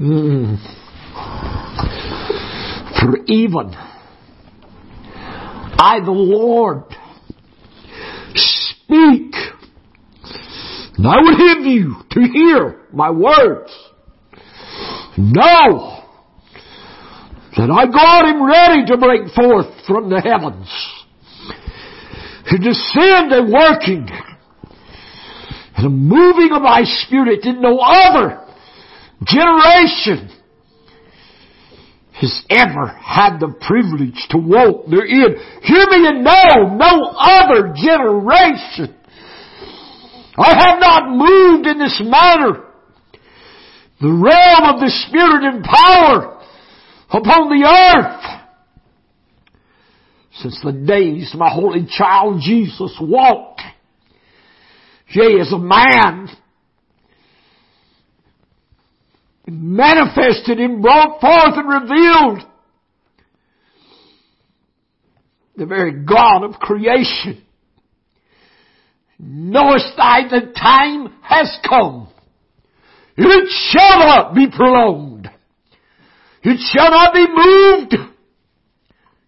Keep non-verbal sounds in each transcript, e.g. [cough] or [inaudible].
Mm. For even I, the Lord, speak, and I would have you to hear my words. Know that I God am ready to break forth from the heavens, to descend and working, and a moving of my spirit in no other generation has ever had the privilege to walk therein. Hear me and know, no other generation. I have not moved in this manner. The realm of the Spirit and power upon the earth. Since the days my holy child Jesus walked. Yea, as a man manifested and brought forth and revealed the very God of creation. Knowest thou the time has come. It shall not be prolonged. It shall not be moved.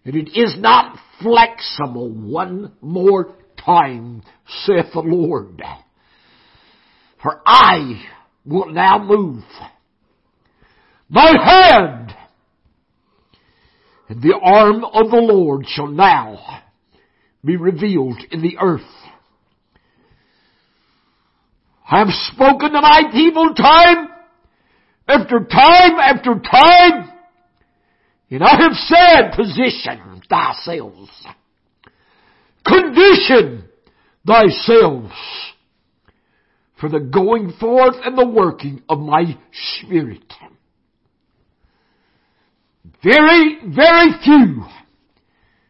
And it is not flexible one more time, saith the Lord. For I will now move my hand and the arm of the Lord shall now be revealed in the earth. I have spoken to my people time after time after time, and I have said, position thyself. Condition thyself for the going forth and the working of my spirit. Very, very few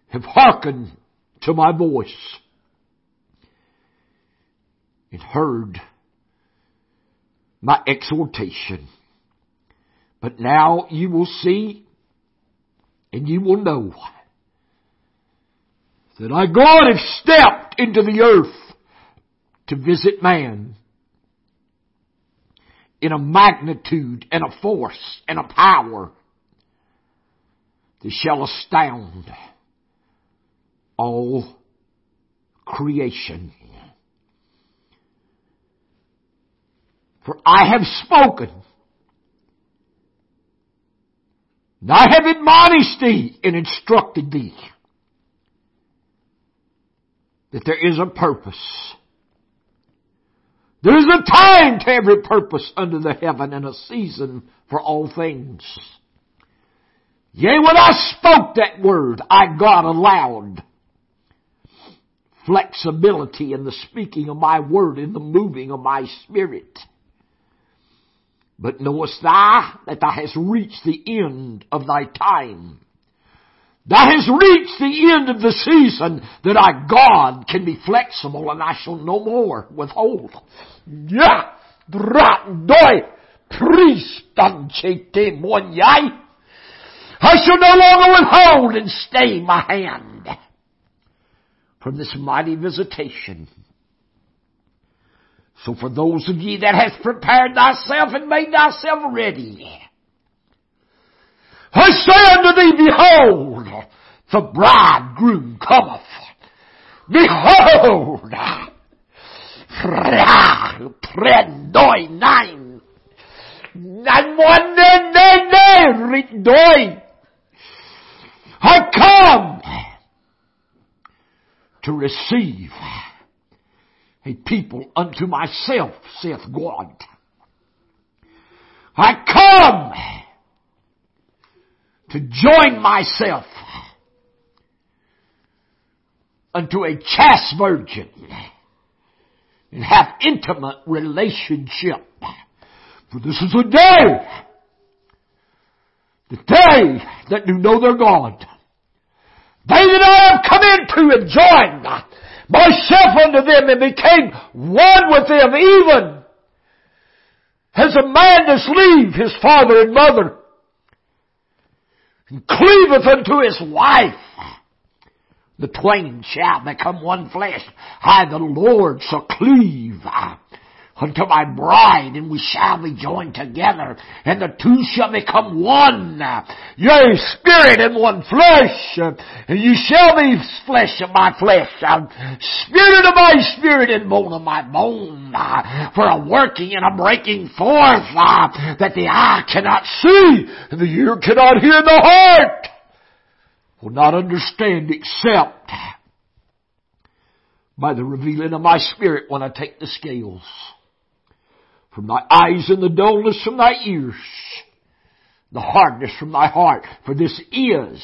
have hearkened to my voice and heard my exhortation. But now you will see and you will know that I God have stepped into the earth to visit man in a magnitude and a force and a power that shall astound all creation. For I have spoken, and I have admonished thee and instructed thee that there is a purpose. There is a time to every purpose under the heaven and a season for all things. Yea, when I spoke that word, I got allowed flexibility in the speaking of my word, in the moving of my spirit. But knowest thou that thou hast reached the end of thy time? Thou hast reached the end of the season that I, God, can be flexible and I shall no more withhold. Yeah! Drat doi! Priest moyai! I shall no longer withhold and stay my hand from this mighty visitation. So for those of ye that hath prepared thyself and made thyself ready, I say unto thee, behold, the bridegroom cometh. Behold, Trendoi nine. Nine one nine nine nine I come to receive a people unto myself, saith God. I come to join myself unto a chaste virgin and have intimate relationship. For this is a day the day that do know their God. They that I have come into and joined myself unto them and became one with them even as a man does leave his father and mother and cleaveth unto his wife. The twain shall become one flesh. I, the Lord, shall cleave unto my bride, and we shall be joined together, and the two shall become one. Yea, spirit and one flesh, and you shall be flesh of my flesh, spirit of my spirit, and bone of my bone, for a working and a breaking forth that the eye cannot see, and the ear cannot hear, and the heart will not understand except by the revealing of my spirit when I take the scales from thy eyes and the dullness from thy ears, the hardness from thy heart. For this is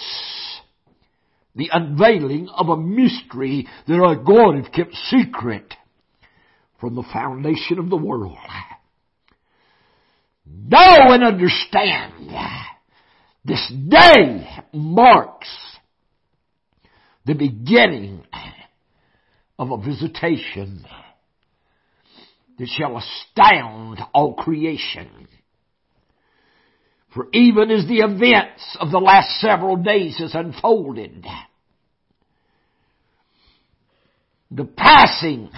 the unveiling of a mystery that our God hath kept secret from the foundation of the world. Know and understand this day marks the beginning of a visitation that shall astound all creation. For even as the events of the last several days has unfolded, the passing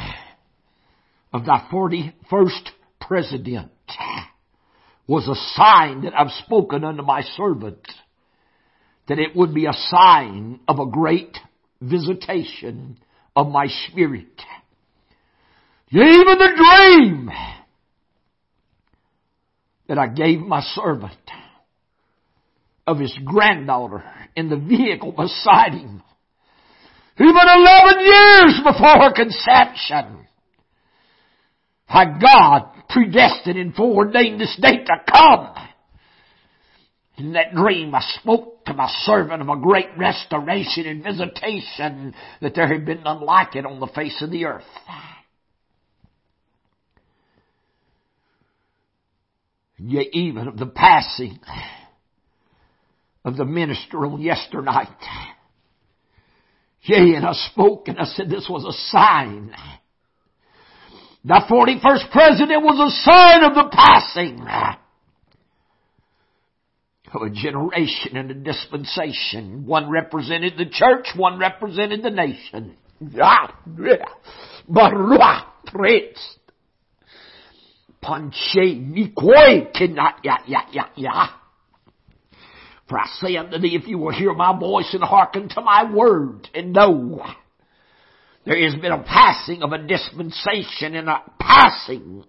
of the 41st president was a sign that I've spoken unto my servant that it would be a sign of a great visitation of my spirit. Even the dream that I gave my servant of his granddaughter in the vehicle beside him, even 11 years before her conception, had God predestined and foreordained this day to come. In that dream I spoke to my servant of a great restoration and visitation that there had been none like it on the face of the earth. Yet even of the passing of the minister on yesternight. Yea, and I spoke and I said this was a sign. The 41st president was a sign of the passing of a generation and a dispensation. One represented the church, one represented the nation. Panche Nikoi Kinat Ya Ya Ya Ya. For I say unto thee, if you will hear my voice and hearken to my word, and know there has been a passing of a dispensation and a passing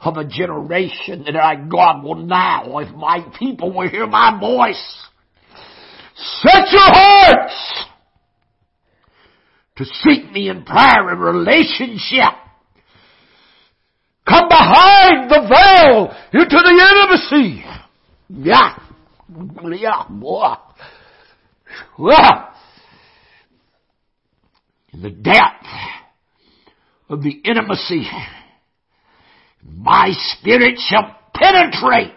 of a generation that I, God will now, if my people will hear my voice, set your hearts to seek me in prayer and relationship Come behind the veil into the intimacy. Yeah. Yeah, boy. In the depth of the intimacy, my spirit shall penetrate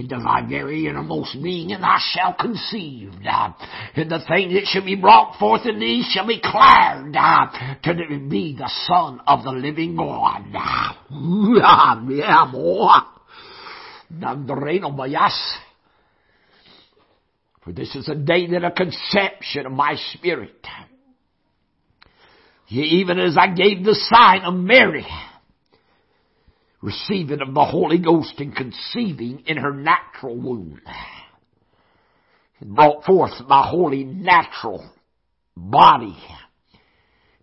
into thy very innermost being, and I shall conceive. Uh, and the thing that shall be brought forth in thee shall be declared uh, to be the Son of the living God. [laughs] yeah, boy. For this is a day that a conception of my spirit. Even as I gave the sign of Mary, receiving of the Holy Ghost and conceiving in her natural womb. It brought forth my holy natural body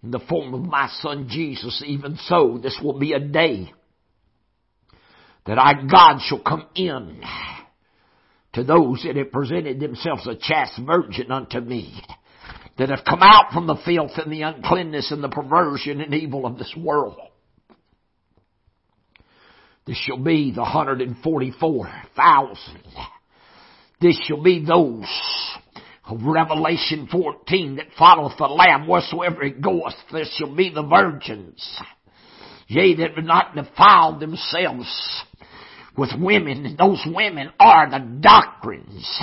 in the form of my son Jesus. Even so, this will be a day that I, God, shall come in to those that have presented themselves a chaste virgin unto me, that have come out from the filth and the uncleanness and the perversion and evil of this world. This shall be the 144,000. This shall be those of Revelation 14 that followeth the Lamb wheresoever it goeth. This shall be the virgins. Yea, that have not defiled themselves with women. Those women are the doctrines.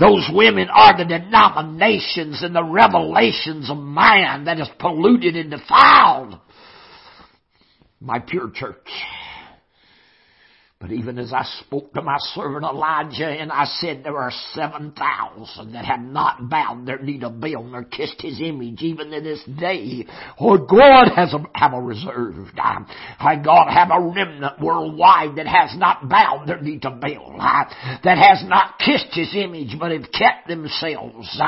Those women are the denominations and the revelations of man that is polluted and defiled. My pure church But even as I spoke to my servant Elijah and I said there are 7,000 that have not bowed their knee to Baal nor kissed his image even to this day. Oh, God has a, have a reserve. I, God have a remnant worldwide that has not bowed their knee to Baal, that has not kissed his image but have kept themselves,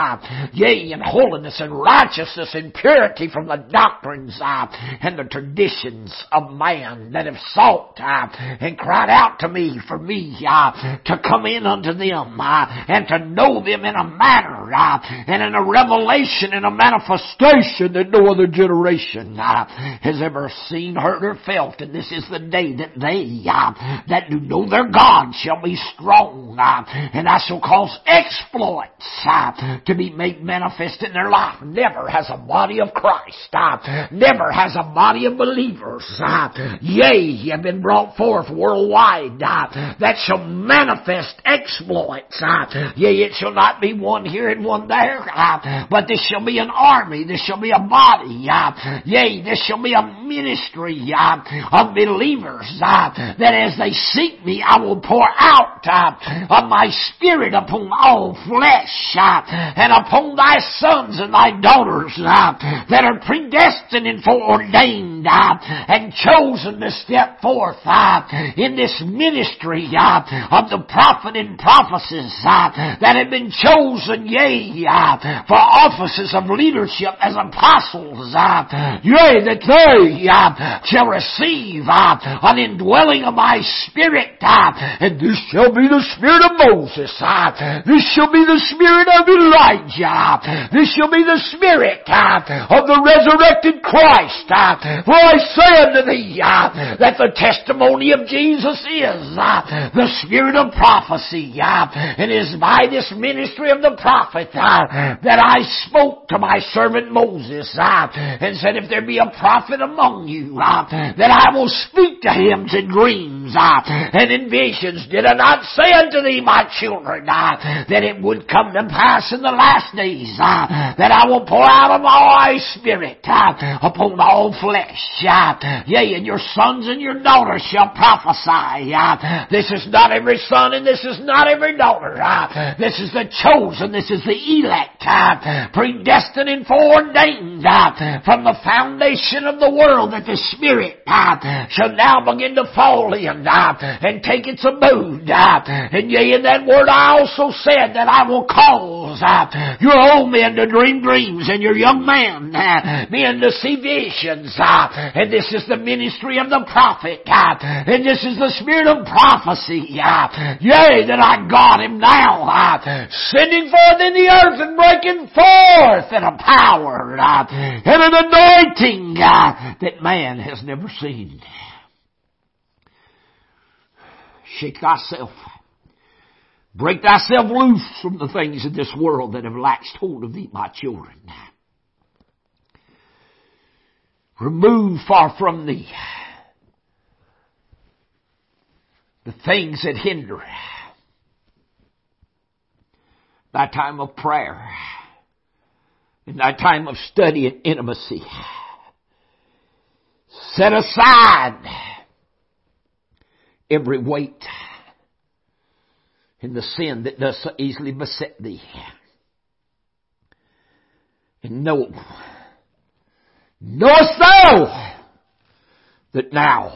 yea, in holiness and righteousness and purity from the doctrines and the traditions of man that have sought and cried out out to me for me uh, to come in unto them uh, and to know them in a manner uh, and in a revelation and a manifestation that no other generation uh, has ever seen, heard, or felt. And this is the day that they uh, that do know their God shall be strong, uh, and I shall cause exploits to be made manifest in their life. Never has a body of Christ, never has a body of believers, yea, have been brought forth worldwide uh, that shall manifest exploits. Uh, yea, it shall not be one here and one there, uh, but this shall be an army. This shall be a body. Uh, yea, this shall be a ministry uh, of believers uh, that as they seek me, I will pour out of my spirit upon all flesh and upon thy sons and thy daughters that are predestined and foreordained and chosen to step forth in this ministry of the prophet and prophecies that have been chosen, yea, for offices of leadership as apostles, yea, that they shall receive an indwelling of my spirit, and this shall be the spirit of Moses, this shall be the spirit of Elijah, this shall be the spirit of the resurrected Christ. For I say unto thee that the testimony of Jesus is uh, the spirit of prophecy. Uh, it is by this ministry of the prophet uh, that I spoke to my servant Moses uh, and said, if there be a prophet among you, uh, that I will speak to him in dreams uh, and in visions. Did I not say unto thee, my children, that it would come to pass in the last days that I will pour out of my spirit upon all flesh. Yea, and your sons and your daughters shall prophesy. Uh, this is not every son and this is not every daughter. Uh, this is the chosen. This is the elect. Uh, predestined and foreordained from the foundation of the world that the Spirit shall now begin to fall in and take its abode. And yea, in that word I also said that I will cause your old men to dream dreams and your young men, uh, men to see visions. And this is the ministry of the prophet. And this is the spirit of prophecy. Uh, yea, that I got him now, uh, sending forth in the earth and breaking forth in a power uh, and an anointing uh, that man has never seen. Shake thyself. Break thyself loose from the things of this world that have latched hold of thee, my children. Remove far from thee the things that hinder thy time of prayer and thy time of study and intimacy. Set aside every weight and the sin that does so easily beset thee. And know, knowest thou that now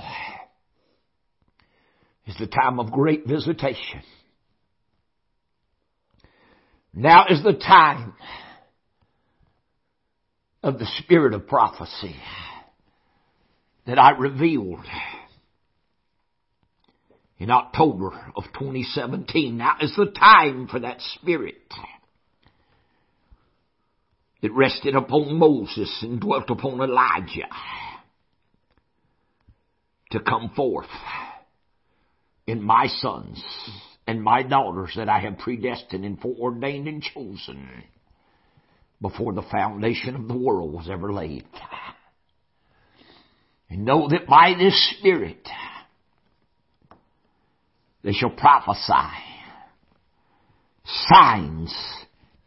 is the time of great visitation. Now is the time of the spirit of prophecy that I revealed in October of 2017. Now is the time for that spirit. It rested upon Moses and dwelt upon Elijah to come forth in my sons and my daughters that I have predestined and foreordained and chosen before the foundation of the world was ever laid. And know that by this Spirit they shall prophesy signs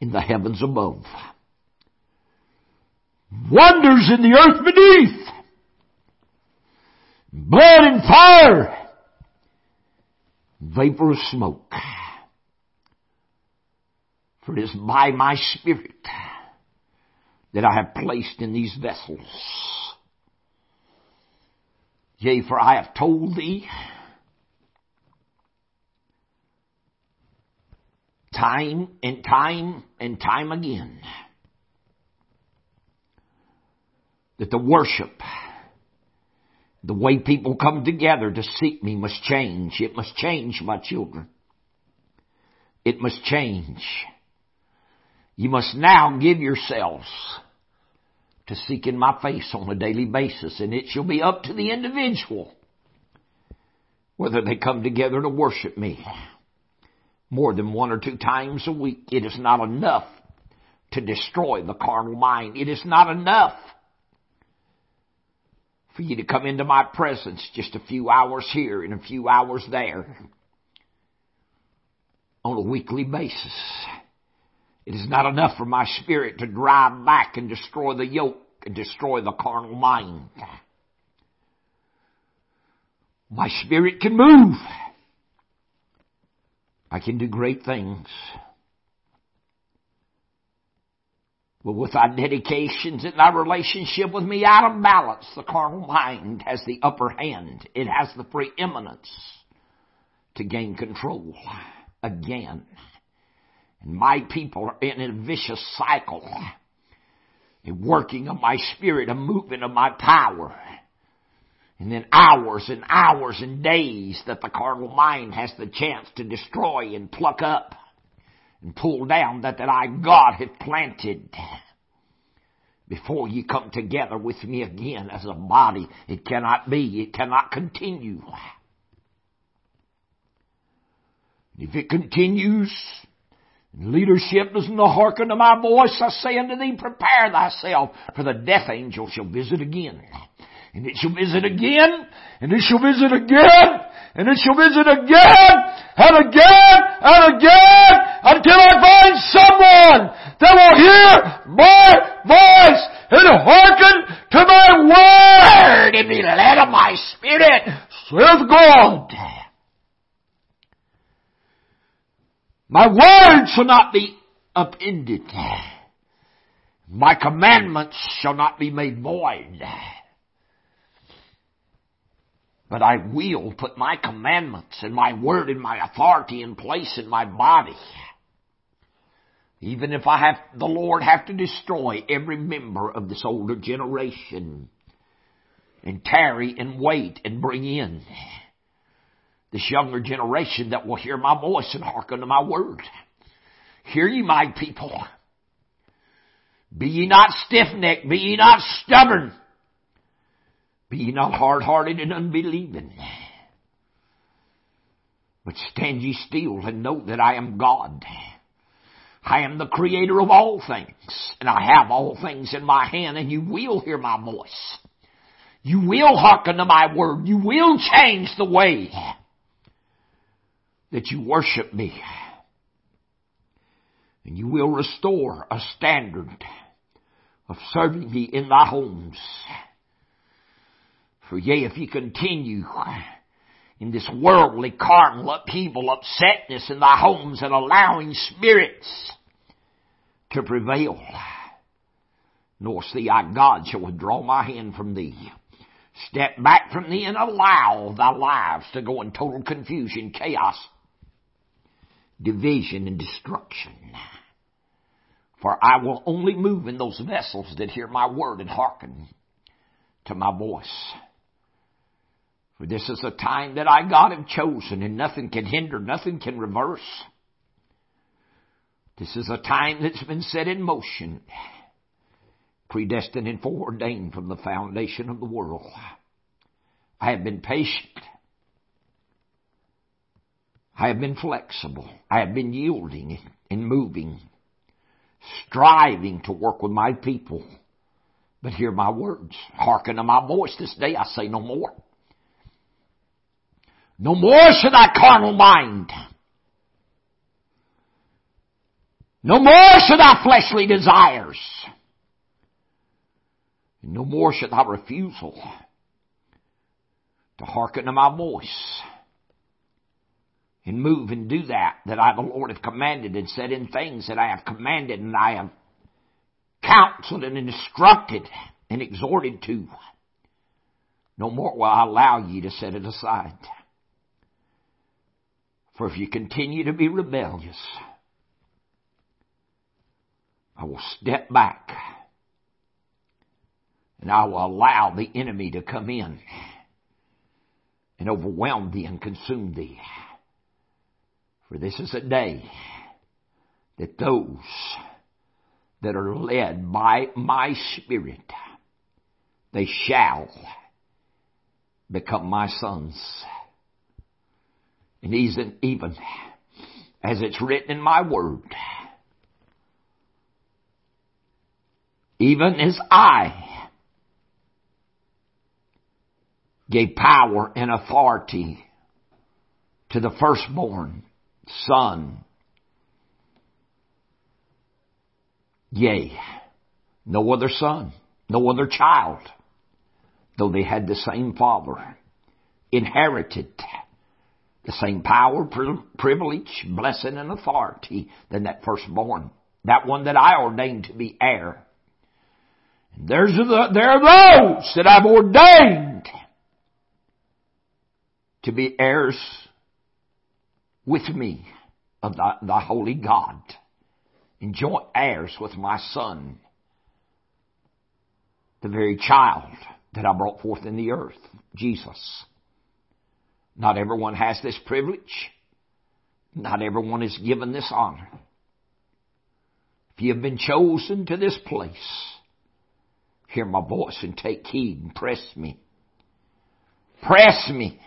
in the heavens above, wonders in the earth beneath, blood and fire vapor of smoke. For it is by my Spirit that I have placed in these vessels. Yea, for I have told thee time and time and time again that the worship, the way people come together to seek me must change. It must change, my children. It must change. You must now give yourselves to seeking my face on a daily basis, and it shall be up to the individual whether they come together to worship me more than one or two times a week. It is not enough to destroy the carnal mind. It is not enough for you to come into my presence just a few hours here and a few hours there on a weekly basis. It is not enough for my spirit to drive back and destroy the yoke and destroy the carnal mind. My spirit can move. I can do great things. But with our dedications and our relationship with me out of balance, the carnal mind has the upper hand. It has the preeminence to gain control again. And my people are in a vicious cycle. A working of my spirit, a movement of my power. And then hours and hours and days that the carnal mind has the chance to destroy and pluck up and pull down that that I God have planted before you come together with me again as a body. It cannot be. It cannot continue. If it continues, and leadership doesn't hearken to my voice, I say unto thee, prepare thyself, for the death angel shall visit again. And it shall visit again, and it shall visit again, and it shall visit again, and again, and again, until I find someone that will hear my voice and hearken to my word and be led of my spirit, saith God. My word shall not be upended. My commandments shall not be made void. But I will put my commandments and my word and my authority in place in my body. Even if I have, the Lord have to destroy every member of this older generation and tarry and wait and bring in this younger generation that will hear my voice and hearken to my word. Hear ye my people. Be ye not stiff-necked, be ye not stubborn, be ye not hard-hearted and unbelieving. But stand ye still and know that I am God. I am the creator of all things, and I have all things in my hand, and you will hear my voice. You will hearken to my word. You will change the way that you worship me. And you will restore a standard of serving me in thy homes. For yea, if you continue in this worldly carnal upheaval, upsetness in thy homes and allowing spirits to prevail, nor see I God shall withdraw my hand from thee. Step back from thee and allow thy lives to go in total confusion, chaos, division, and destruction. For I will only move in those vessels that hear my word and hearken to my voice. For this is a time that I, God, have chosen, and nothing can hinder, nothing can reverse. This is a time that's been set in motion, predestined and foreordained from the foundation of the world. I have been patient. I have been flexible. I have been yielding and moving, striving to work with my people. But hear my words. Hearken to my voice this day. I say no more. No more should thy carnal mind. No more should thy fleshly desires. No more should thy refusal to hearken to my voice and move and do that that I the Lord have commanded and said in things that I have commanded and I have counseled and instructed and exhorted to. No more will I allow ye to set it aside. For if you continue to be rebellious, I will step back and I will allow the enemy to come in and overwhelm thee and consume thee. For this is a day that those that are led by my Spirit, they shall become my sons. And even, even as it's written in my word, even as I gave power and authority to the firstborn son, yea, no other son, no other child, though they had the same father, inherited the same power, privilege, blessing, and authority than that firstborn. That one that I ordained to be heir. And there's the, there are those that I've ordained to be heirs with me of the, the Holy God and joint heirs with my Son, the very child that I brought forth in the earth, Jesus. Not everyone has this privilege. Not everyone is given this honor. If you have been chosen to this place, hear my voice and take heed and press me. Press me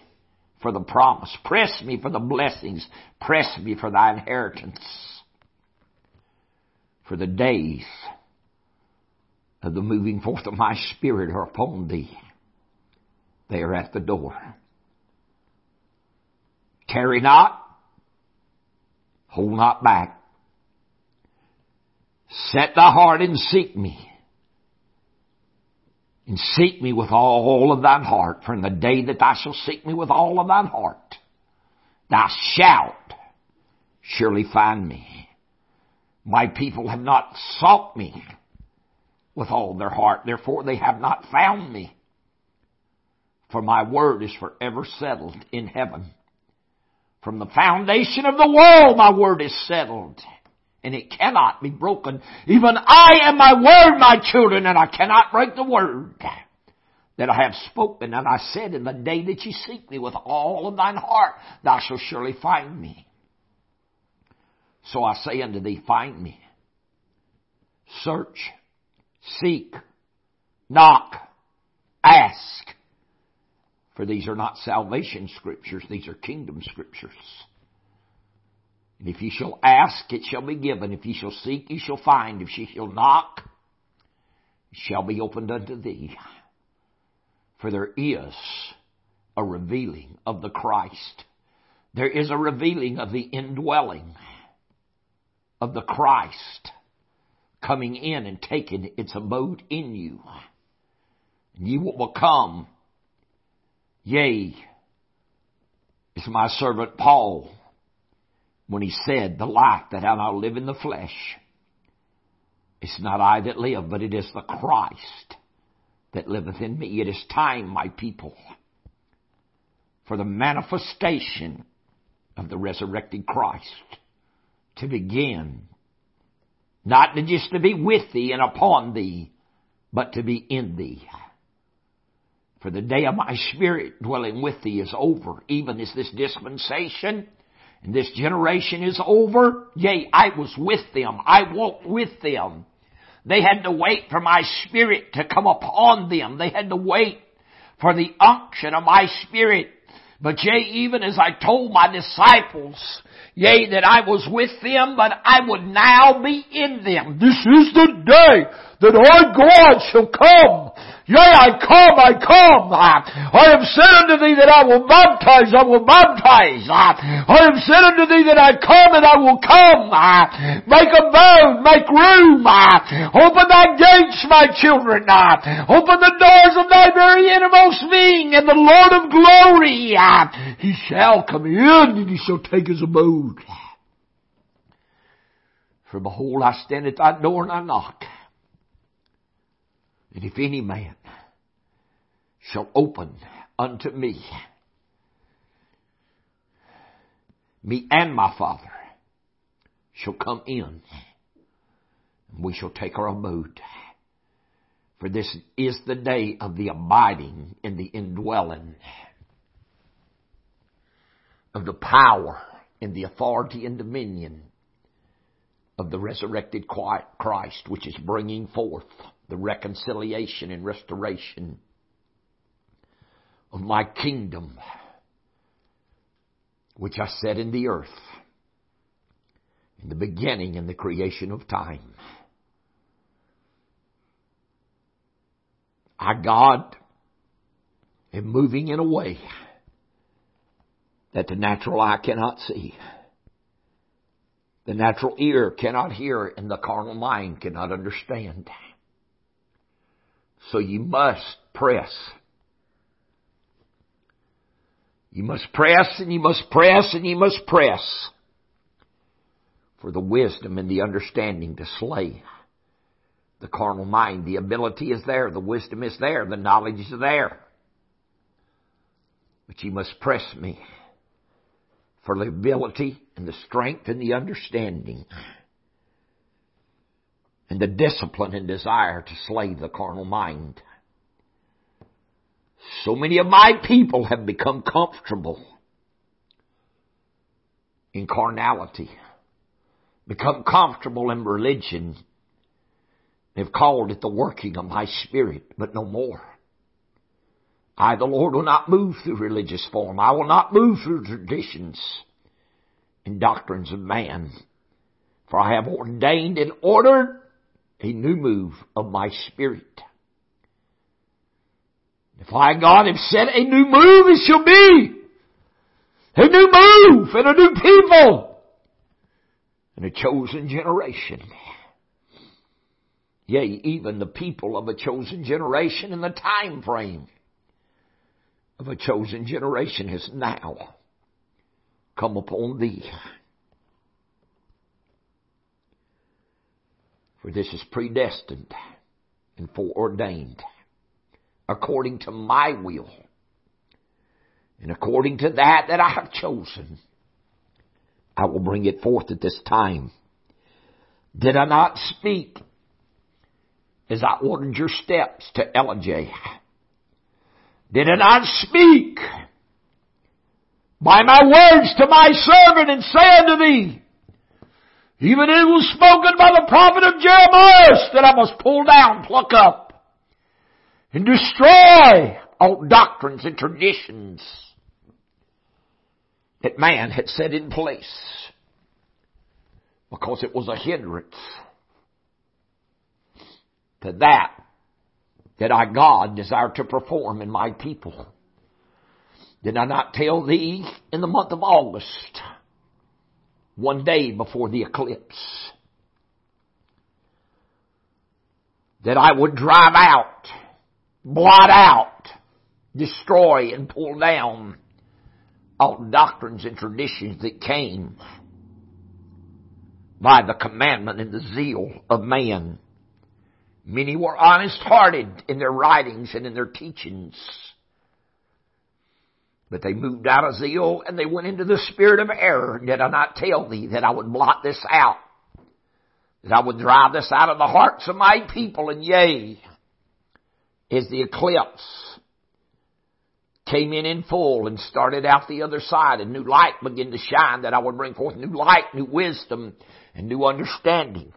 for the promise. Press me for the blessings. Press me for thy inheritance. For the days of the moving forth of my spirit are upon thee. They are at the door. Tarry not. Hold not back. Set thy heart and seek me. And seek me with all of thine heart. For in the day that thou shalt seek me with all of thine heart, thou shalt surely find me. My people have not sought me with all their heart. Therefore they have not found me. For my word is forever settled in heaven. From the foundation of the world, my word is settled. And it cannot be broken. Even I am my word, my children, and I cannot break the word that I have spoken. And I said, in the day that ye seek me with all of thine heart, thou shalt surely find me. So I say unto thee, find me. Search, seek, knock, ask. For these are not salvation scriptures, these are kingdom scriptures. And if ye shall ask, it shall be given. If ye shall seek, ye shall find. If ye shall knock, it shall be opened unto thee. For there is a revealing of the Christ. There is a revealing of the indwelling of the Christ coming in and taking its abode in you. And you will become Yea, it's my servant Paul when he said, the life that I now live in the flesh, it's not I that live, but it is the Christ that liveth in me. It is time, my people, for the manifestation of the resurrected Christ to begin. Not just to be with thee and upon thee, but to be in thee. For the day of my spirit dwelling with thee is over, even as this dispensation and this generation is over. Yea, I was with them. I walked with them. They had to wait for my spirit to come upon them. They had to wait for the unction of my spirit. But yea, even as I told my disciples, yea, that I was with them, but I would now be in them. This is the day that our God shall come Yea, I come, I come. Ah, I have said unto thee that I will baptize, I will baptize. Ah, I have said unto thee that I come and I will come. Ah, make a bound, make room. Open thy gates, my children. Open the doors of thy very innermost being and the Lord of glory. He shall come in and he shall take his abode. For behold, I stand at thy door and I knock. And if any man shall open unto me, me and my Father shall come in, and we shall take our abode. For this is the day of the abiding and the indwelling of the power and the authority and dominion of the resurrected Christ, which is bringing forth the reconciliation and restoration of my kingdom, which I set in the earth in the beginning in the creation of time. I, God, am moving in a way that the natural eye cannot see. The natural ear cannot hear and the carnal mind cannot understand. So you must press. You must press and you must press and you must press for the wisdom and the understanding to slay the carnal mind. The ability is there. The wisdom is there. The knowledge is there. But you must press me for the ability and the strength and the understanding and the discipline and desire to slay the carnal mind. So many of my people have become comfortable in carnality, become comfortable in religion. They've called it the working of my spirit, but no more. I, the Lord, will not move through religious form. I will not move through traditions and doctrines of man. For I have ordained and ordered a new move of my spirit. If I, God, have said a new move, it shall be. A new move and a new people and a chosen generation. Yea, even the people of a chosen generation in the time frame of a chosen generation has now come upon thee. For this is predestined and foreordained according to my will and according to that that I have chosen. I will bring it forth at this time. Did I not speak as I ordered your steps to Elijah? Did I not speak by my words to my servant and say unto thee, even it was spoken by the prophet of Jeremiah that I must pull down, pluck up, and destroy all doctrines and traditions that man had set in place because it was a hindrance to that that I, God, desire to perform in my people. Did I not tell thee in the month of August, one day before the eclipse, that I would drive out, blot out, destroy and pull down all doctrines and traditions that came by the commandment and the zeal of man. Many were honest hearted in their writings and in their teachings. But they moved out of zeal and they went into the spirit of error. Did I not tell thee that I would blot this out? That I would drive this out of the hearts of my people and yea, as the eclipse came in in full and started out the other side and new light began to shine that I would bring forth new light, new wisdom, and new understanding.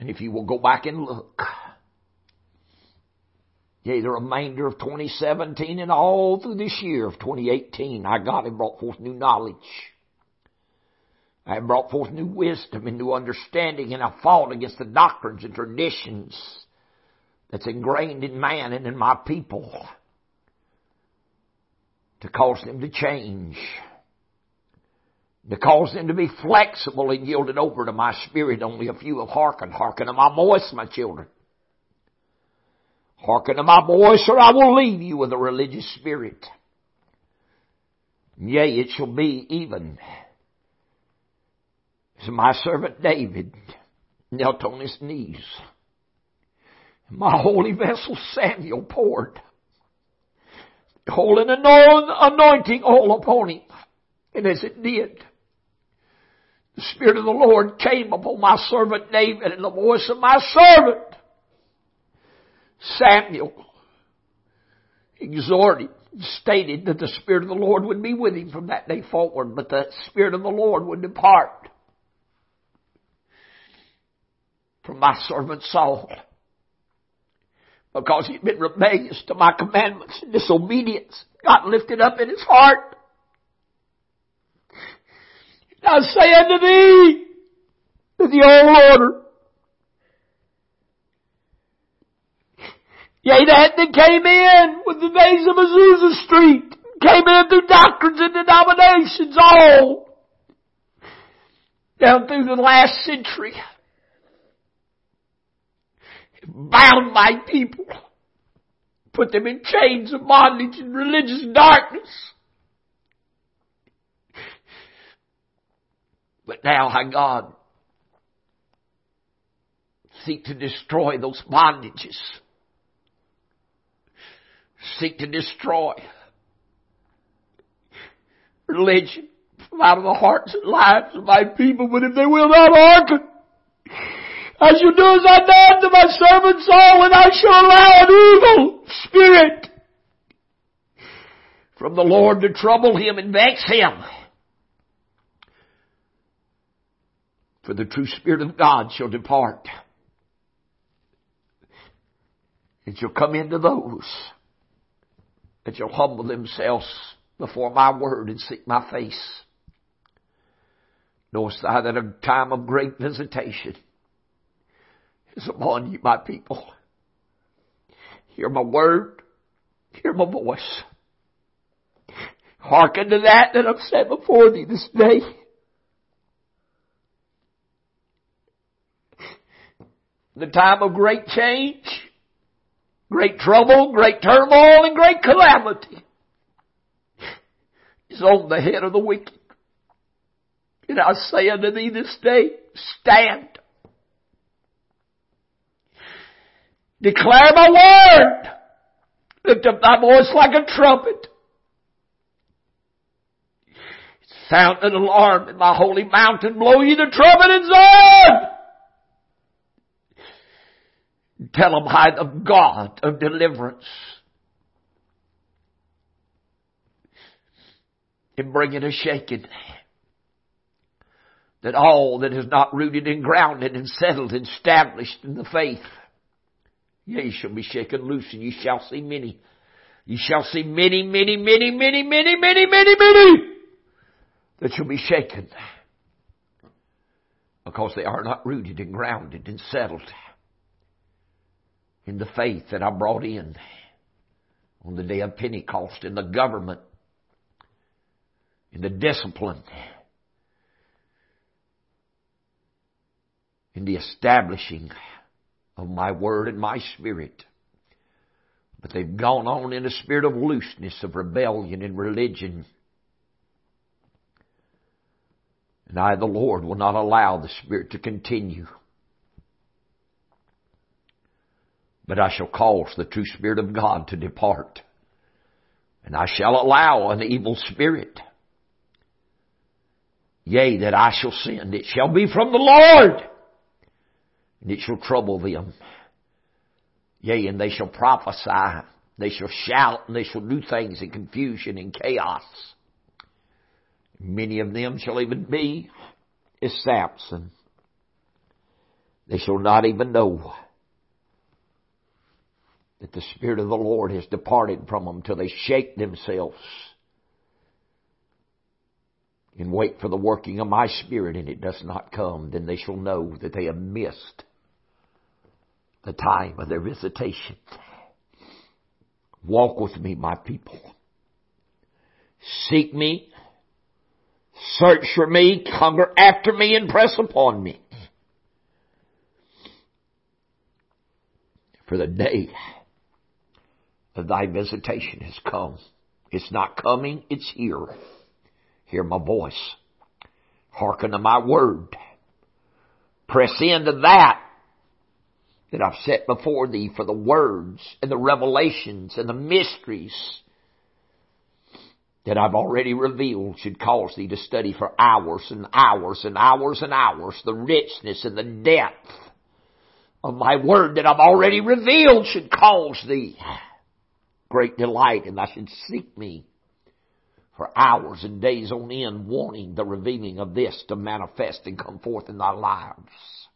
And if you will go back and look, Yea, the remainder of 2017 and all through this year of 2018, I God have brought forth new knowledge. I have brought forth new wisdom and new understanding, and I fought against the doctrines and traditions that's ingrained in man and in my people to cause them to change, to cause them to be flexible and yielded over to my spirit. Only a few have hearkened. Hearken to my voice, my children. Hearken to my voice or I will leave you with a religious spirit. Yea, it shall be even as my servant David knelt on his knees. My holy vessel Samuel poured and anointing all upon him. And as it did, the Spirit of the Lord came upon my servant David and the voice of my servant Samuel exhorted, stated that the Spirit of the Lord would be with him from that day forward, but the Spirit of the Lord would depart from my servant Saul because he'd been rebellious to my commandments and disobedience got lifted up in his heart. I say unto thee, in the old order, Yea, that that came in with the days of Azusa Street, came in through doctrines and denominations all, down through the last century, bound my people, put them in chains of bondage and religious darkness. But now, how God seek to destroy those bondages seek to destroy religion from out of the hearts and lives of my people, but if they will not hearken, I shall do as I done to my servant Saul, and I shall allow an evil spirit from the Lord to trouble him and vex him. For the true Spirit of God shall depart. It shall come into those that you'll humble themselves before my word and seek my face. Knowest thou that a time of great visitation is upon you, my people. Hear my word. Hear my voice. Hearken to that that I've said before thee this day. The time of great change great trouble, great turmoil, and great calamity is on the head of the wicked. And I say unto thee this day, stand. Declare my word. Lift up thy voice like a trumpet. Sound an alarm in my holy mountain. Blow ye the trumpet in Zion. Tell them I the God of deliverance. And bring it a shaking. That all that is not rooted and grounded and settled and established in the faith, yea, shall be shaken loose and you shall see many. You shall see many, many, many, many, many, many, many, many that shall be shaken because they are not rooted and grounded and settled in the faith that I brought in on the day of Pentecost, in the government, in the discipline, in the establishing of my word and my spirit. But they've gone on in a spirit of looseness, of rebellion and religion. And I, the Lord, will not allow the Spirit to continue. But I shall cause the true Spirit of God to depart. And I shall allow an evil spirit. Yea, that I shall send. It shall be from the Lord. And it shall trouble them. Yea, and they shall prophesy. They shall shout and they shall do things in confusion and chaos. Many of them shall even be as Samson. They shall not even know that the Spirit of the Lord has departed from them till they shake themselves and wait for the working of my Spirit and it does not come, then they shall know that they have missed the time of their visitation. Walk with me, my people. Seek me. Search for me. Hunger after me and press upon me. For the day thy visitation has come. It's not coming, it's here. Hear my voice. Hearken to my word. Press into that that I've set before thee for the words and the revelations and the mysteries that I've already revealed should cause thee to study for hours and hours and hours and hours the richness and the depth of my word that I've already revealed should cause thee great delight and I should seek me for hours and days on end wanting the revealing of this to manifest and come forth in thy lives.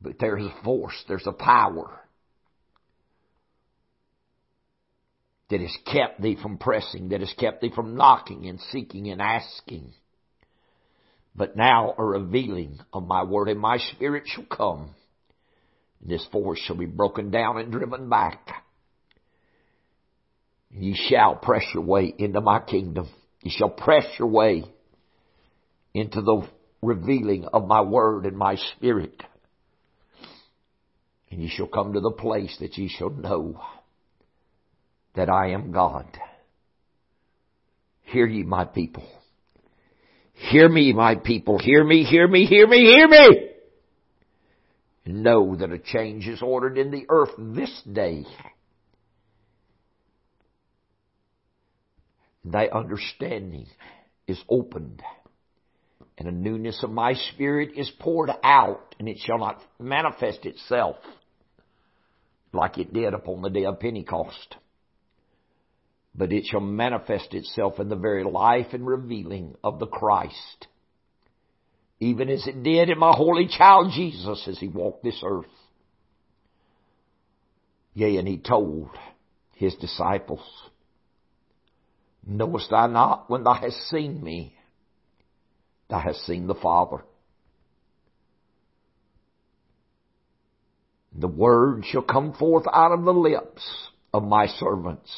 But there's a force, there's a power that has kept thee from pressing, that has kept thee from knocking and seeking and asking. But now a revealing of my word and my spirit shall come. This force shall be broken down and driven back. Ye shall press your way into my kingdom. You shall press your way into the revealing of my word and my spirit. And ye shall come to the place that ye shall know that I am God. Hear ye my people. Hear me, my people. Hear me, hear me, hear me, hear me. Know that a change is ordered in the earth this day. Thy understanding is opened and a newness of my spirit is poured out and it shall not manifest itself like it did upon the day of Pentecost. But it shall manifest itself in the very life and revealing of the Christ. Even as it did in my holy child Jesus as he walked this earth. Yea, and he told his disciples, Knowest thou not when thou hast seen me, thou hast seen the Father? The word shall come forth out of the lips of my servants.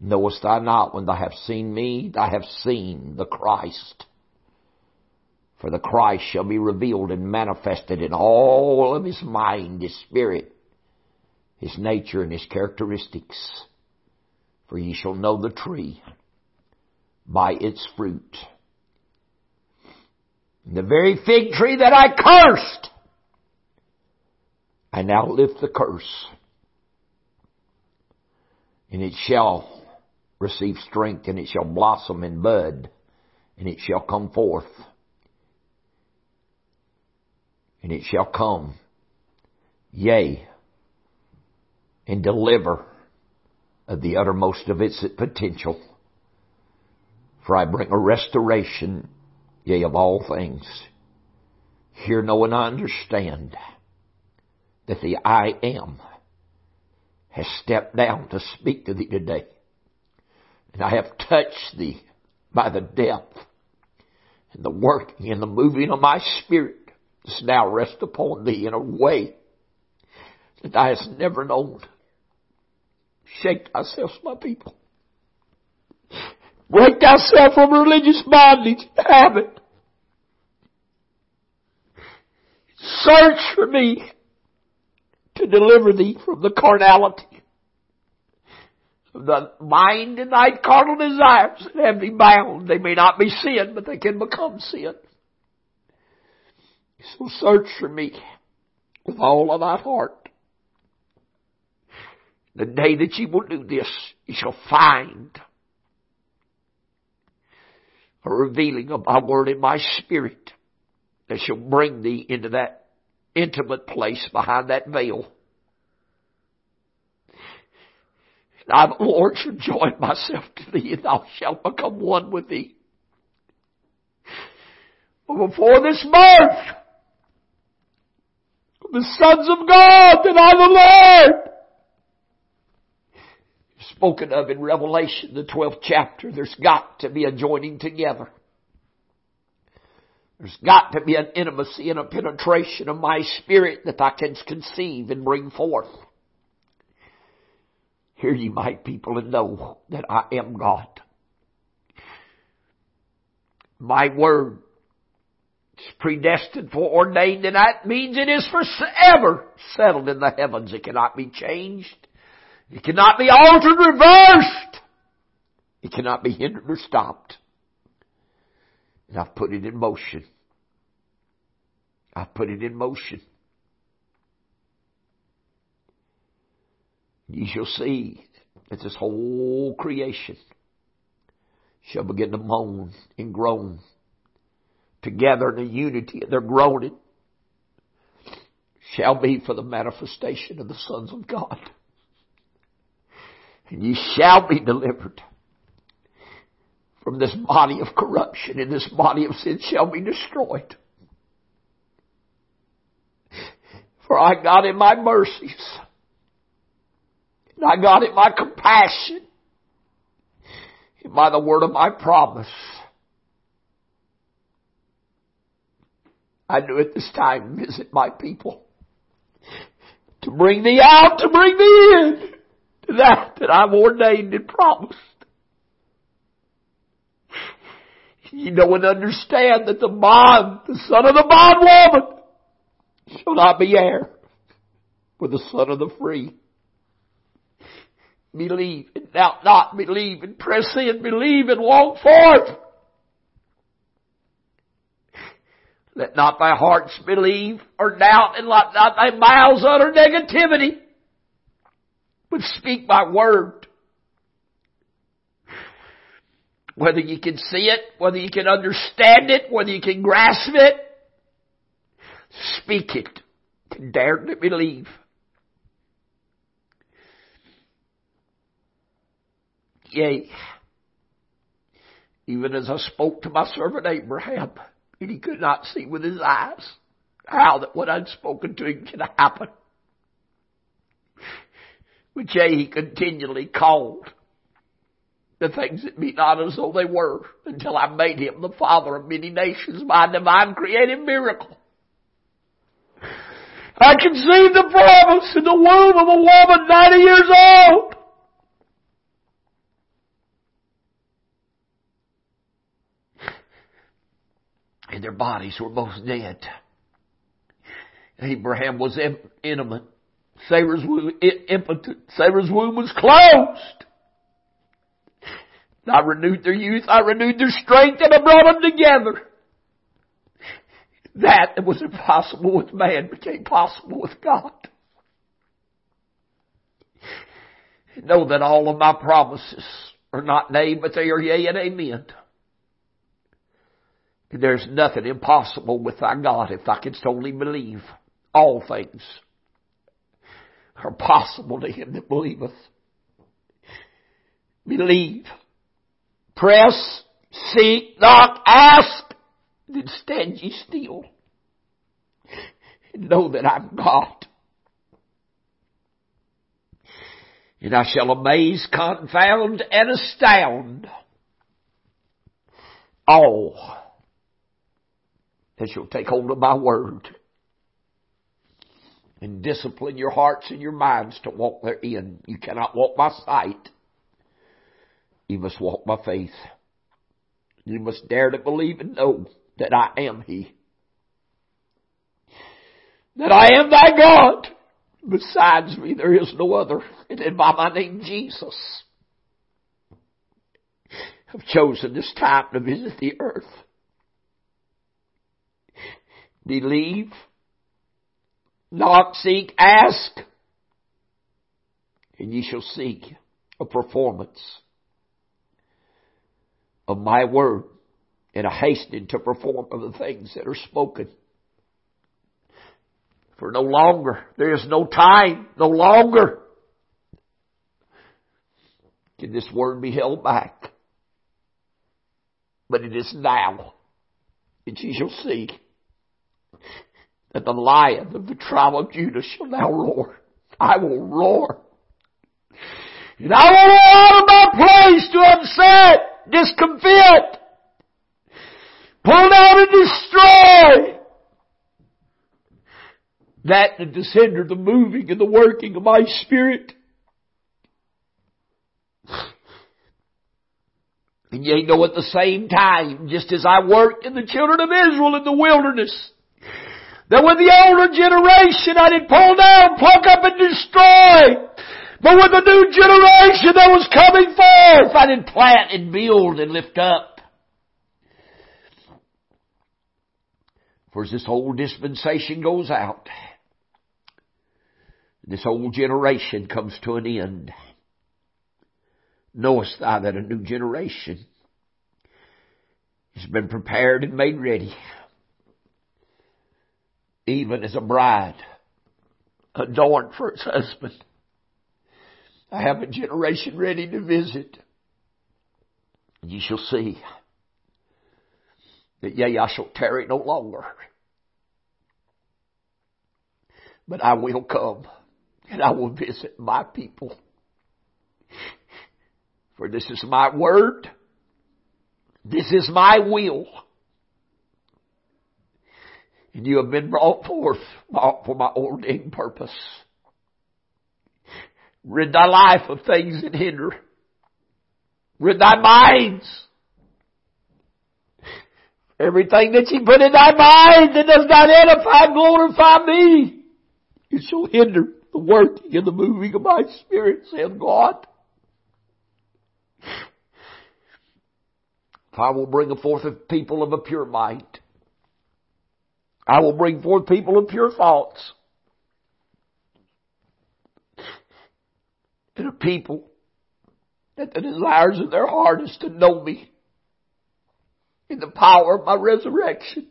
Knowest thou not when thou hast seen me, thou hast seen the Christ? For the Christ shall be revealed and manifested in all of his mind, his spirit, his nature, and his characteristics. For ye shall know the tree by its fruit. The very fig tree that I cursed I now lift the curse. And it shall receive strength and it shall blossom and bud and it shall come forth. And it shall come, yea, and deliver of the uttermost of its potential. For I bring a restoration, yea, of all things. Hear, know, and understand that the I am has stepped down to speak to thee today. And I have touched thee by the depth and the working and the moving of my spirit now rest upon thee in a way that thou hast never known. Shake thyself, my people. Break thyself from religious bondage, habit. Search for me to deliver thee from the carnality the mind and thy carnal desires that have thee bound. They may not be sin, but they can become sin. So search for me with all of thy heart. The day that ye will do this, ye shall find a revealing of my word in my spirit that shall bring thee into that intimate place behind that veil. I, Lord, shall join myself to thee, and thou shalt become one with thee. But before this birth, the sons of God, that I the Lord, spoken of in Revelation, the 12th chapter, there's got to be a joining together. There's got to be an intimacy and a penetration of my spirit that I can conceive and bring forth. Hear ye my people and know that I am God. My word is predestined, foreordained, and that means it is forever settled in the heavens. It cannot be changed. It cannot be altered, reversed. It cannot be hindered or stopped. And I've put it in motion. I've put it in motion. Ye shall see that this whole creation shall begin to moan and groan together in the unity of their groaning shall be for the manifestation of the sons of God. And ye shall be delivered from this body of corruption and this body of sin shall be destroyed. For I got in my mercies and I got in my compassion and by the word of my promise. I do at this time visit my people to bring thee out, to bring thee in to that that I've ordained and promised. You know and understand that the bond, the son of the bondwoman, shall not be heir with the son of the free. Believe and doubt not, believe and press in, believe and walk forth. Let not thy hearts believe or doubt and let not thy mouths utter negativity, but speak my word. Whether you can see it, whether you can understand it, whether you can grasp it, speak it. Dare to believe. Yea, even as I spoke to my servant Abraham, and he could not see with his eyes how that what I'd spoken to him could happen. But yea, he continually called the things that be not as though they were until I made him the father of many nations by a divine creative miracle. I conceived the promise in the womb of a woman 90 years old. And their bodies were both dead. Abraham was intimate. Sarah's womb, impotent. Sarah's womb was closed. I renewed their youth, I renewed their strength, and I brought them together. That that was impossible with man became possible with God. Know that all of my promises are not nay, but they are yea and amen. There's nothing impossible with thy God if thou canst only believe. All things are possible to him that believeth. Believe. Press, seek, knock, ask, then stand ye still. And know that I'm God. And I shall amaze, confound, and astound all that shall take hold of my word and discipline your hearts and your minds to walk therein. You cannot walk by sight. You must walk by faith. You must dare to believe and know that I am He. That I am thy God. Besides me there is no other. And by my name Jesus. I've chosen this time to visit the earth. Believe. Knock, seek, ask. And ye shall seek a performance of my word and a hastening to perform of the things that are spoken. For no longer, there is no time, no longer can this word be held back. But it is now. And ye shall see that the lion of the tribe of Judah shall now roar. I will roar. And I will roar out of my place to upset discomfit, pull down and destroy that that has hindered the moving and the working of my spirit. And ye know at the same time, just as I worked in the children of Israel in the wilderness, that with the older generation I did pull down, pluck up and destroy. But with the new generation that was coming forth, I did plant and build and lift up. For as this whole dispensation goes out, this whole generation comes to an end. Knowest thou that a new generation has been prepared and made ready, even as a bride adorned for its husband. I have a generation ready to visit. And you shall see that yea, I shall tarry no longer. But I will come and I will visit my people. For this is my word. This is my will. You have been brought forth for my ordained purpose. Rid thy life of things that hinder. Rid thy minds. Everything that you put in thy mind that does not edify and glorify me, it shall hinder the working and the moving of my spirit, saith God. If I will bring forth a people of a pure mind, I will bring forth people of pure thoughts, and a people that the desires of their heart is to know me in the power of my resurrection.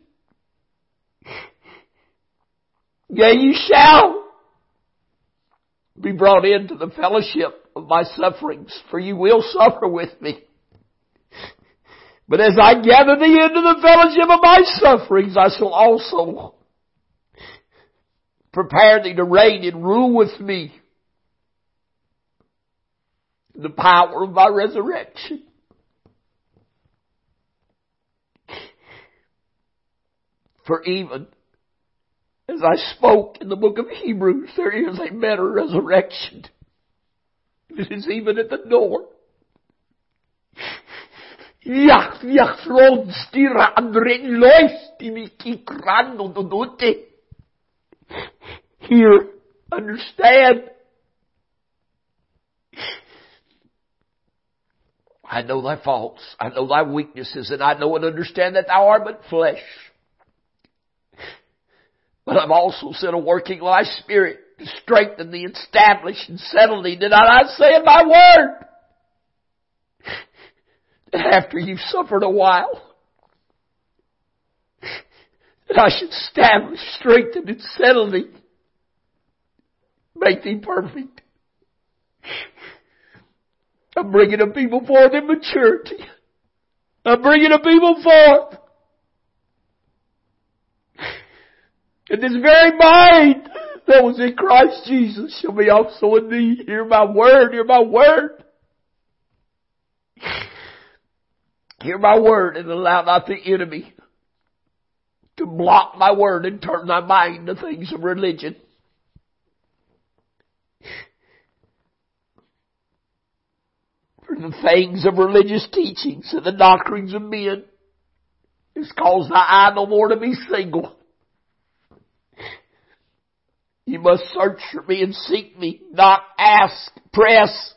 Yea, you shall be brought into the fellowship of my sufferings, for you will [laughs] suffer with me. But as I gather thee into the fellowship of my sufferings, I shall also prepare thee to reign and rule with me the power of my resurrection. For even as I spoke in the book of Hebrews, there is a better resurrection. It is even at the door. Ja, ja, stira andren loisti mi kikrando dodote. Hear, understand. I know thy faults, I know thy weaknesses, and I know and understand that thou art but flesh. But I've also sent a working thy spirit to strengthen thee, establish and settle thee. Did I not say in my word? After you've suffered a while, that I should establish, strengthen and settle thee. Make thee perfect. I'm bringing a people forth in maturity. I'm bringing a people forth. And this very mind that was in Christ Jesus shall be also in thee. Hear my word, hear my word. Hear my word and allow not the enemy to block my word and turn thy mind to things of religion. For the things of religious teachings and the doctrines of men has caused thy eye no more to be single. You must search for me and seek me, not ask, press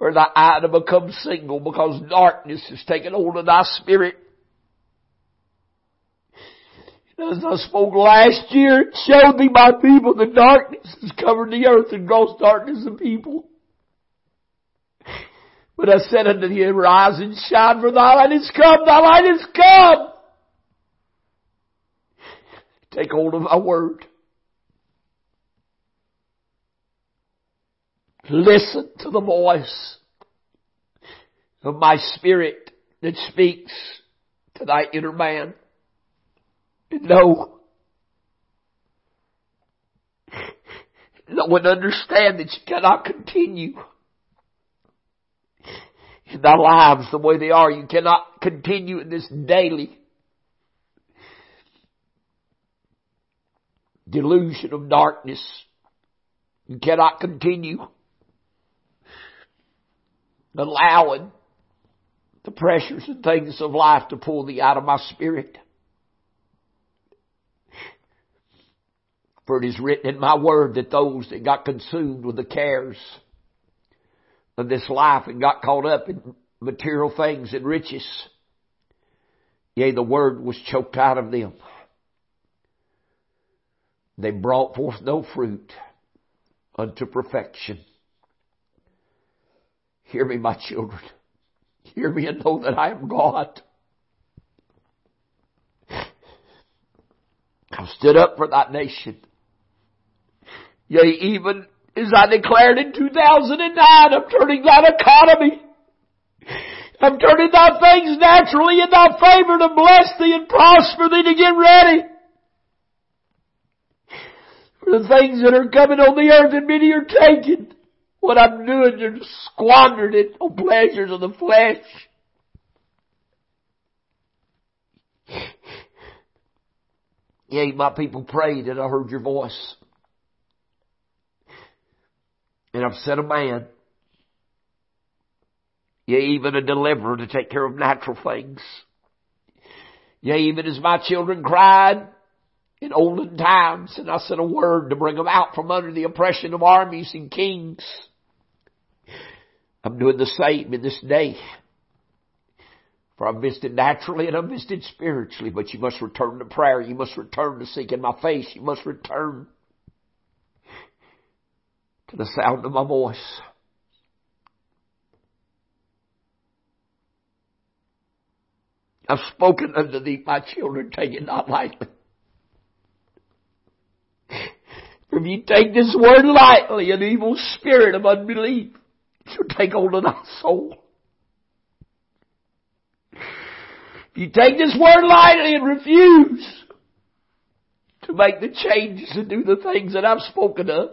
for thy eye to become single because darkness has taken hold of thy spirit. As I spoke last year, it showed thee my people the darkness has covered the earth and gross darkness of people. But I said unto thee, Arise and shine, for thy light is come, thy light is come. Take hold of my word. Listen to the voice of my spirit that speaks to thy inner man. And know, know and understand that you cannot continue in thy lives the way they are. You cannot continue in this daily delusion of darkness. You cannot continue allowing the pressures and things of life to pull thee out of my spirit. For it is written in my word that those that got consumed with the cares of this life and got caught up in material things and riches, yea, the word was choked out of them. They brought forth no fruit unto perfection. Hear me, my children. Hear me and know that I am God. I've stood up for that nation. Yea, even as I declared in 2009, I'm turning that economy. I'm turning thy things naturally in thy favor to bless thee and prosper thee to get ready. For the things that are coming on the earth and many are taken. What I'm doing, they're squandered it on pleasures of the flesh. Yea, my people prayed and I heard your voice. And I've sent a man, yea, even a deliverer to take care of natural things. Yea, even as my children cried in olden times, and I sent a word to bring them out from under the oppression of armies and kings. I'm doing the same in this day. For I've missed it naturally and I've missed it spiritually, but you must return to prayer. You must return to seeking my face. You must return to the sound of my voice. I've spoken unto thee, my children, take it not lightly. If you take this word lightly, an evil spirit of unbelief shall take hold of thy soul. If you take this word lightly and refuse to make the changes and do the things that I've spoken of,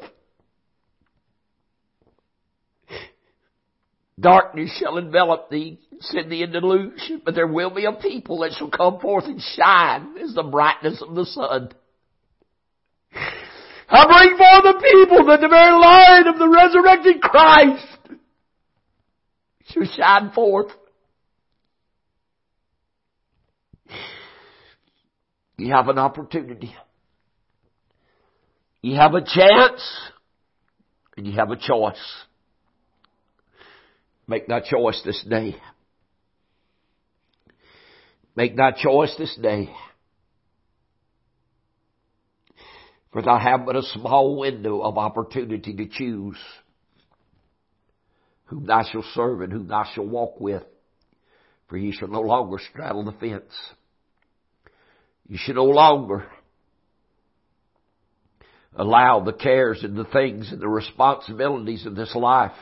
Darkness shall envelop thee, send thee into delusion, but there will be a people that shall come forth and shine as the brightness of the sun. I bring forth the people that the very light of the resurrected Christ shall shine forth. You have an opportunity. You have a chance and you have a choice. Make that choice this day. Make that choice this day. For thou have but a small window of opportunity to choose whom thou shalt serve and whom thou shalt walk with. For ye shall no longer straddle the fence. You shall no longer allow the cares and the things and the responsibilities of this life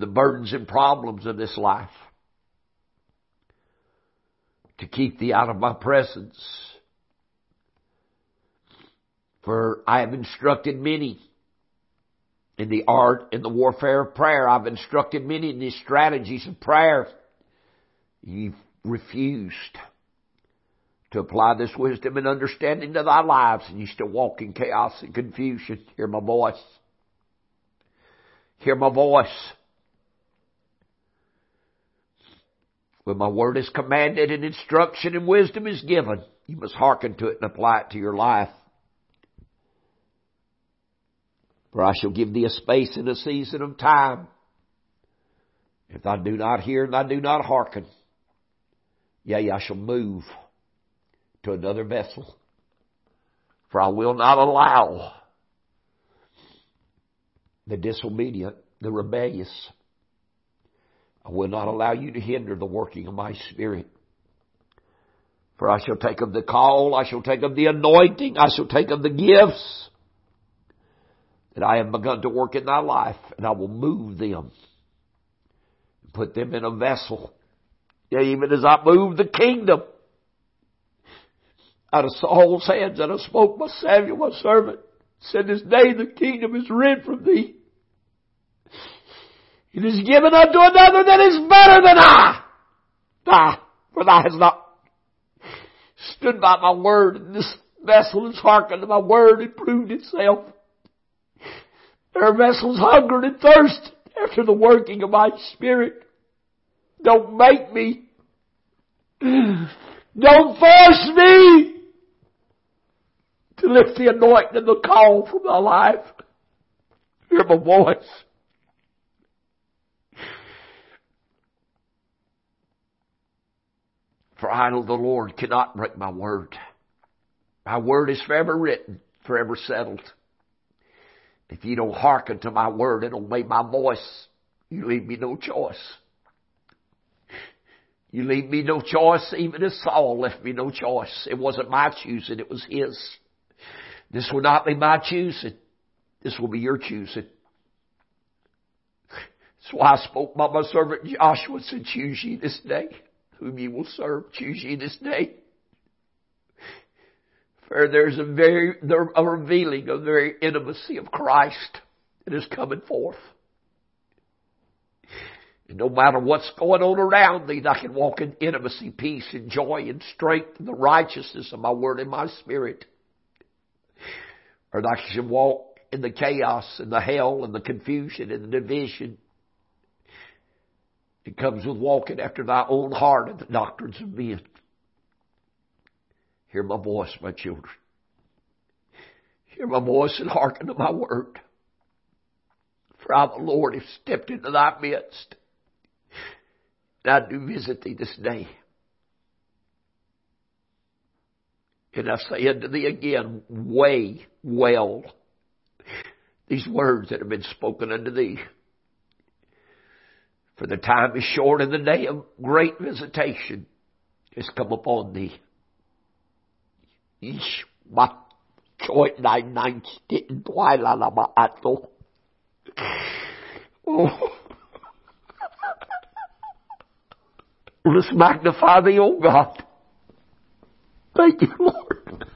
the burdens and problems of this life to keep thee out of my presence. For I have instructed many in the art and the warfare of prayer. I've instructed many in these strategies of prayer. You've refused to apply this wisdom and understanding to thy lives and you still walk in chaos and confusion. Hear my voice. Hear my voice. When my word is commanded and instruction and wisdom is given, you must hearken to it and apply it to your life. For I shall give thee a space and a season of time. If thou do not hear and thou do not hearken, yea, I shall move to another vessel. For I will not allow the disobedient, the rebellious, I will not allow you to hinder the working of my spirit. For I shall take of the call, I shall take of the anointing, I shall take of the gifts that I have begun to work in thy life, and I will move them and put them in a vessel. Yeah, even as I moved the kingdom out of Saul's hands, and I spoke by Samuel, my servant, said, This day the kingdom is rid from thee. It is given unto another that is better than I. Ah, for thou hast not stood by my word, and this vessel has hearkened to my word and proved itself. Their vessels hungered and thirsted after the working of my spirit. Don't make me. Don't force me to lift the anointing and the call from my life. Hear my voice. For I know the Lord cannot break my word. My word is forever written, forever settled. If you don't hearken to my word and obey my voice, you leave me no choice. You leave me no choice, even as Saul left me no choice. It wasn't my choosing, it was his. This will not be my choosing. This will be your choosing. Why I spoke by my servant Joshua and said, choose ye this day whom ye will serve. Choose ye this day. For there's a very, a revealing of the very intimacy of Christ that is coming forth. And no matter what's going on around thee, I can walk in intimacy, peace, and joy, and strength, and the righteousness of my word and my spirit. Or I can walk in the chaos and the hell and the confusion and the division it comes with walking after thy own heart and the doctrines of men. Hear my voice, my children. Hear my voice and hearken to my word. For I, the Lord, have stepped into thy midst. And I do visit thee this day. And I say unto thee again, weigh well these words that have been spoken unto thee. For the time is short and the day of great visitation has come upon thee. Ma choit nai nine stin twaila la ma ato. Oh. Let's magnify thee, O God. Thank you, Lord.